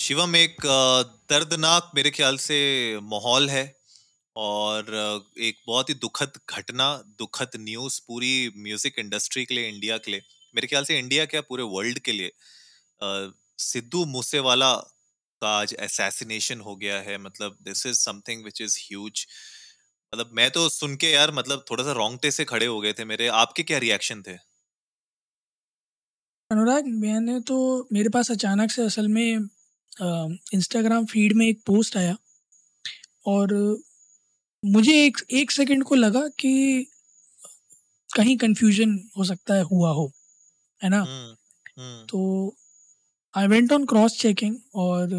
शिवम एक दर्दनाक मेरे ख्याल से माहौल है और एक बहुत ही दुखद घटना, दुखद न्यूज़ पूरी म्यूज़िक इंडस्ट्री के लिए इंडिया के लिए। मेरे ख्याल से इंडिया क्या पूरे वर्ल्ड के लिए सिद्धू मूसेवाला का आज असैसिनेशन हो गया है। मतलब this is something which is huge मतलब मैं तो सुन के यार मतलब थोड़ा सा रोंगटे से खड़े हो गए थे मेरे। आपके क्या रिएक्शन थे? अनुराग, मैंने तो मेरे पास अचानक से असल में इंस्टाग्राम फ़ीड में एक पोस्ट आया और मुझे एक एक सेकंड को लगा कि कहीं कंफ्यूजन हो सकता है हुआ हो है ना? mm, mm. तो I went on cross checking और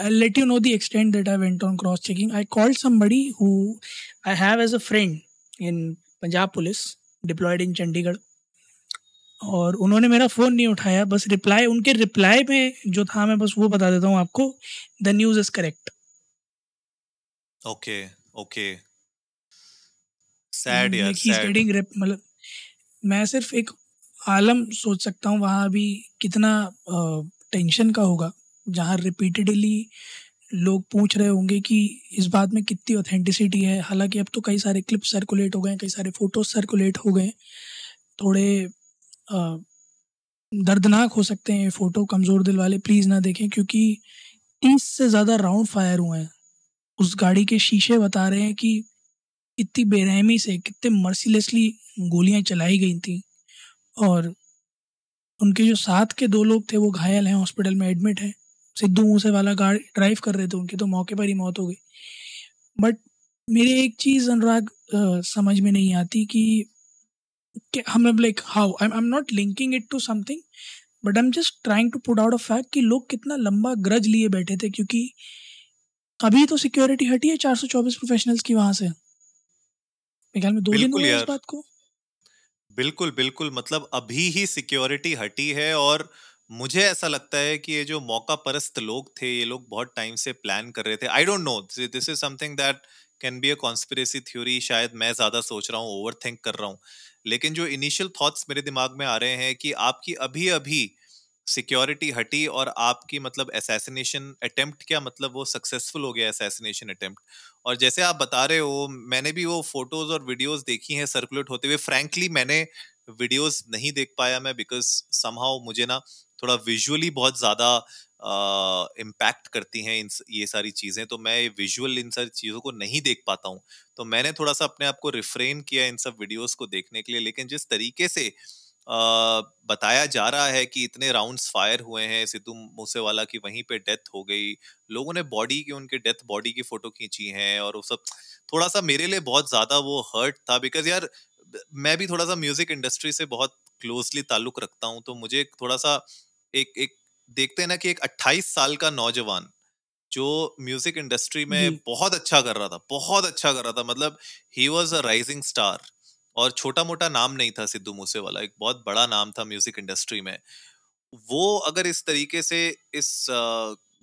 I let you know the extend that I went on cross checking I called somebody who I have as a friend in Punjab police deployed in Chandigarh और उन्होंने मेरा phone नहीं उठाया बस reply उनके reply में जो था मैं बस वो बता देता हूँ आपको the news is correct okay okay sad यार गेटिंग मतलब मैं सिर्फ़ एक आलम सोच सकता हूँ वहाँ अभी कितना टेंशन का होगा जहाँ रिपीटेडली लोग पूछ रहे होंगे कि इस बात में कितनी ऑथेंटिसिटी है। हालाँकि अब तो कई सारे क्लिप सर्कुलेट हो गए कई सारे फ़ोटोज़ सर्कुलेट हो गए थोड़े दर्दनाक हो सकते हैं ये फ़ोटो कमज़ोर दिल वाले। प्लीज़ ना देखें, क्योंकि तीस से ज़्यादा राउंड फायर हुए हैं। उस गाड़ी के शीशे बता रहे हैं कि कितनी बेरहमी से, कितने मर्सीलेसली गोलियाँ चलाई गई थी। और उनके जो साथ के दो लोग थे, वो घायल हैं हॉस्पिटल में एडमिट हैं। सिद्धू मूसे वाला गाड़ी ड्राइव कर रहे थे उनकी तो मौके पर ही मौत हो गई। बट मेरे एक चीज़ अनुराग समझ में नहीं आती कि कि हम like how I am not linking it to something but I am just trying to put out a fact कि लोग कितना लंबा ग्रज लिए बैठे थे क्योंकि अभी तो सिक्योरिटी हटी है चार सौ चौबीस प्रोफेशनल्स की वहाँ से। मेरे ख्याल में दो दिन हुए इस बात को। बिल्कुल बिल्कुल मतलब अभी ही सिक्योरिटी हटी है और मुझे ऐसा लगता है कि ये जो मौका परस्त लोग थे ये लोग बहुत टाइम से प्लान कर रहे थे। I don't know this is something that can be a conspiracy theory शायद मैं ज़्यादा सोच रहा हूँ ओवर थिंक कर रहा हूँ। लेकिन जो इनिशियल थॉट्स मेरे दिमाग में आ रहे हैं कि आपकी अभी अभी सिक्योरिटी हटी और आपकी मतलब असैसिनेशन अटेम्प्ट क्या मतलब वो सक्सेसफुल हो गया असैसिनेशन अटेम्प्ट और जैसे आप बता रहे हो, मैंने भी वो फ़ोटोज़ और वीडियोस देखी हैं सर्कुलेट होते हुए। फ्रैंकली मैंने वीडियोस नहीं देख पाया मैं बिकॉज़ समहाउ मुझे ना थोड़ा विजुअली बहुत ज़्यादा इम्पैक्ट करती हैं ये सारी चीज़ें तो मैं विजुअल इन सारी चीज़ों को नहीं देख पाता हूँ। तो मैंने थोड़ा सा अपने आप को रिफ्रेन किया इन सब वीडियोस को देखने के लिए लेकिन जिस तरीके से अ, बताया जा रहा है कि इतने राउंड्स फायर हुए हैं सिद्धू मूसेवाला की वहीं पे डेथ हो गई लोगों ने बॉडी की उनके डेथ बॉडी की फ़ोटो खींची हैं और वो सब थोड़ा सा मेरे लिए बहुत ज़्यादा वो हर्ट था बिकॉज़ यार मैं भी थोड़ा सा म्यूज़िक इंडस्ट्री से बहुत क्लोजली ताल्लुक रखता हूँ तो मुझे थोड़ा सा एक एक देखते हैं ना कि एक 28 साल का नौजवान जो म्यूज़िक इंडस्ट्री में बहुत अच्छा कर रहा था बहुत अच्छा कर रहा था। मतलब he was a rising star और छोटा मोटा नाम नहीं था सिद्धू मूसेवाला एक बहुत बड़ा नाम था म्यूज़िक इंडस्ट्री में। वो अगर इस तरीके से इस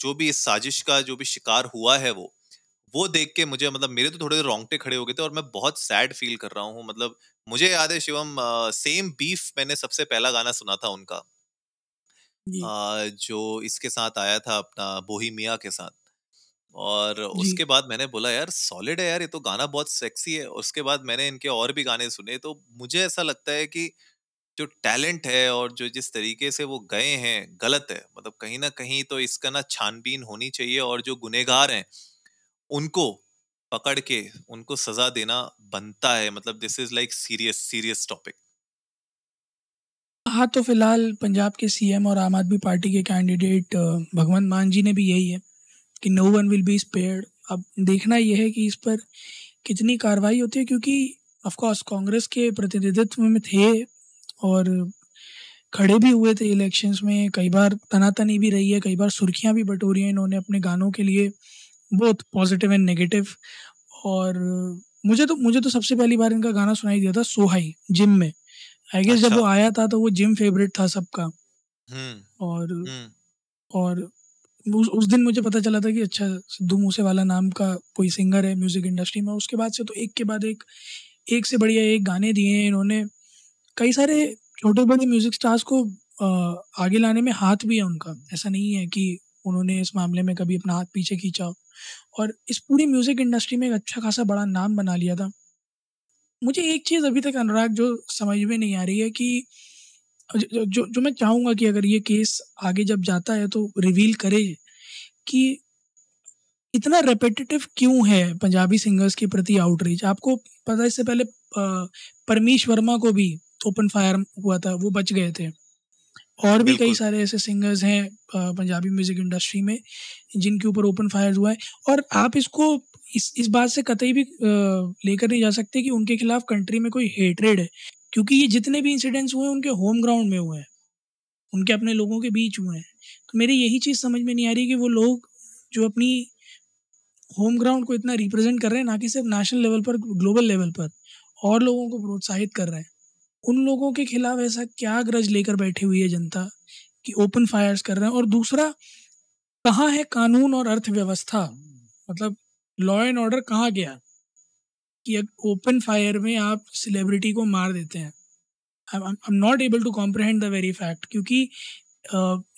जो भी इस साजिश का जो भी शिकार हुआ है वो वो देख के मुझे मतलब मेरे तो थोड़े रोंगटे खड़े हो गए थे और मैं बहुत सैड फील कर रहा हूँ। मतलब मुझे याद है शिवम सेम बीफ मैंने सबसे पहला गाना सुना था उनका। जी। जो इसके साथ आया था अपना बोहीमिया के साथ। और जी। उसके बाद मैंने बोला यार सॉलिड है यार ये तो गाना बहुत सेक्सी है। उसके बाद मैंने इनके और भी गाने सुने तो मुझे ऐसा लगता है कि जो टैलेंट है और जो जिस तरीके से वो गए हैं गलत है। मतलब कहीं ना कहीं तो इसका ना छानबीन होनी चाहिए और जो गुनेगार हैं उनको पकड़ के उनको सजा देना बनता है। मतलब this is like serious serious topic हाँ तो फ़िलहाल पंजाब के सीएम और आम आदमी पार्टी के कैंडिडेट भगवंत मान जी ने भी यही है कि no one will be spared अब देखना यह है कि इस पर कितनी कार्रवाई होती है, क्योंकि ऑफ़ कोर्स कांग्रेस के प्रतिनिधित्व में थे और खड़े भी हुए थे इलेक्शंस में। कई बार तनातनी भी रही है, कई बार सुर्खियाँ भी बटोरी हैं इन्होंने अपने गानों के लिए बहुत पॉजिटिव एंड नेगेटिव और मुझे तो मुझे तो सबसे पहली बार इनका गाना सुनाई दिया था सोहाई, जिम में। आई गेस जब वो अच्छा। आया था तो वो जिम फेवरेट था सबका। हम्म। और हम्म। और उस उस दिन मुझे पता चला था कि अच्छा सिद्धू मूसेवाला नाम का कोई सिंगर है म्यूज़िक इंडस्ट्री में। उसके बाद से तो एक के बाद एक एक से बढ़िया एक गाने दिए हैं इन्होंने। कई सारे छोटे बड़े म्यूज़िक स्टार्स को आगे लाने में हाथ भी है उनका। ऐसा नहीं है कि उन्होंने इस मामले में कभी अपना हाथ पीछे खींचा और इस पूरी म्यूज़िक इंडस्ट्री में एक अच्छा खासा बड़ा नाम बना लिया था। मुझे एक चीज़ अभी तक अनुराग जो समझ में नहीं आ रही है कि ज ज जो मैं चाहूँगा कि अगर ये केस आगे जब जाता है तो रिवील करे कि इतना रेपिटेटिव क्यों है पंजाबी सिंगर्स के प्रति आउटरीच आपको पता इससे पहले परमीश वर्मा को भी ओपन फायर हुआ था वो बच गए थे। और भी कई सारे ऐसे सिंगर्स हैं पंजाबी म्यूज़िक इंडस्ट्री में जिनके ऊपर ओपन फायर हुआ है। और आप इसको इस इस बात से कतई भी लेकर नहीं जा सकते कि उनके खिलाफ कंट्री में कोई हेट्रेड है, क्योंकि ये जितने भी इंसिडेंट्स हुए हैं, उनके होम ग्राउंड में हुए हैं। उनके अपने लोगों के बीच हुए हैं। तो मेरी यही चीज़ समझ में नहीं आ रही कि वो लोग जो अपनी होम ग्राउंड को इतना रिप्रेजेंट कर रहे हैं, ना कि सिर्फ़ नेशनल लेवल पर ग्लोबल लेवल पर, और लोगों को प्रोत्साहित कर रहे हैं। उन लोगों के खिलाफ ऐसा क्या ग्रज लेकर बैठी हुई है जनता कि ओपन फायर्स कर रहे हैं? और दूसरा, कहाँ है कानून और अर्थव्यवस्था? मतलब लॉ एंड ऑर्डर कहाँ गया? कि ओपन फायर में आप सेलिब्रिटी को मार देते हैं। I am not able to comprehend the very fact क्योंकि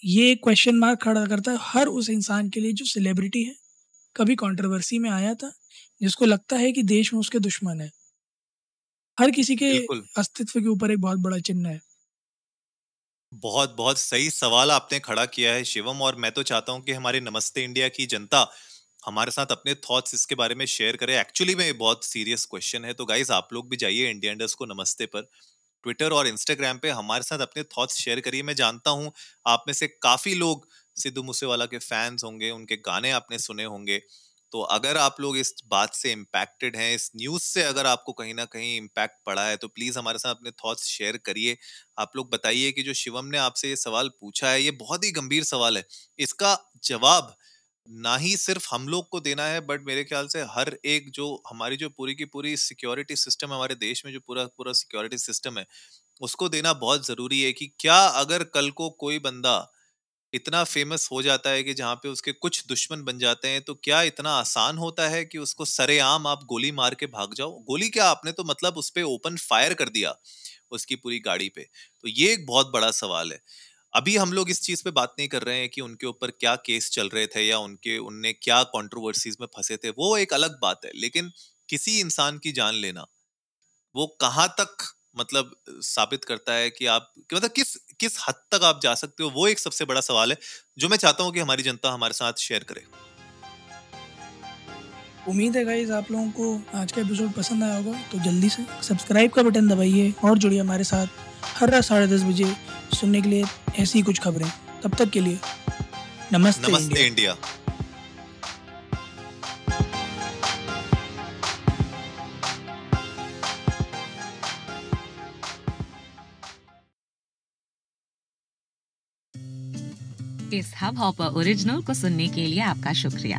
ये क्वेश्चन मार्क खड़ा करता है हर उस इंसान के लिए जो सेलिब्रिटी है। कभी कंट्रोवर्सी में आया था जिसको लगता है कि देश में उसके दुश्मन है। हर किसी के अस्तित्व के ऊपर एक बहुत बड़ा चिन्ह है। बहुत बहुत सही सवाल आपने खड़ा किया है शिवम और मैं तो चाहता हूँ कि हमारे नमस्ते इंडिया की जनता हमारे साथ अपने थॉट्स इसके बारे में शेयर करें। एक्चुअली में बहुत सीरियस क्वेश्चन है तो गाइज़ आप लोग भी जाइए इंडिया इंडस्ट को नमस्ते पर। ट्विटर और इंस्टाग्राम पे हमारे साथ अपने थॉट्स शेयर करिए। मैं जानता हूँ आप में से काफ़ी लोग सिद्धू मूसेवाला के फैंस होंगे, उनके गाने आपने सुने होंगे। तो अगर आप लोग इस बात से इम्पैक्टेड हैं, इस न्यूज़ से अगर आपको कहीं ना कहीं इम्पैक्ट पड़ा है तो प्लीज़ हमारे साथ अपने थॉट्स शेयर करिए। आप लोग बताइए कि जो शिवम ने आपसे ये सवाल पूछा है, ये बहुत ही गंभीर सवाल है। इसका जवाब ना ही सिर्फ़ हम लोग को देना है, बट मेरे ख्याल से हर एक जो हमारी जो पूरी की पूरी सिक्योरिटी सिस्टम हमारे देश में जो पूरा पूरा सिक्योरिटी सिस्टम है, उसको देना बहुत ज़रूरी है कि क्या अगर कल को कोई बंदा इतना फ़ेमस हो जाता है कि जहाँ पे उसके कुछ दुश्मन बन जाते हैं तो क्या इतना आसान होता है कि उसको सरेआम आप गोली मार के भाग जाओ? गोली क्या आपने तो मतलब उस पर ओपन फायर कर दिया, उसकी पूरी गाड़ी पे? तो ये एक बहुत बड़ा सवाल है। अभी हम लोग इस चीज़ पे बात नहीं कर रहे हैं कि उनके ऊपर क्या केस चल रहे थे या उनके, उनने क्या कंट्रोवर्सीज में फंसे थे, वो एक अलग बात है। लेकिन किसी इंसान की जान लेना, वो कहाँ तक मतलब साबित करता है कि आप, कि मतलब किस किस हद तक आप जा सकते हो, वो एक सबसे बड़ा सवाल है, जो मैं चाहता हूँ कि हमारी जनता हमारे साथ शेयर करे। उम्मीद है गाइज़ आप लोगों को आज का एपिसोड पसंद आया होगा तो जल्दी से सब्सक्राइब का बटन दबाइए और जुड़िए हमारे साथ। हर रात साढ़े दस बजे सुनने के लिए ऐसी ही कुछ खबरें। तब तक के लिए नमस्ते, नमस्ते इंडिया। इंडिया। इस हब हॉपर ओरिजिनल को सुनने के लिए आपका शुक्रिया।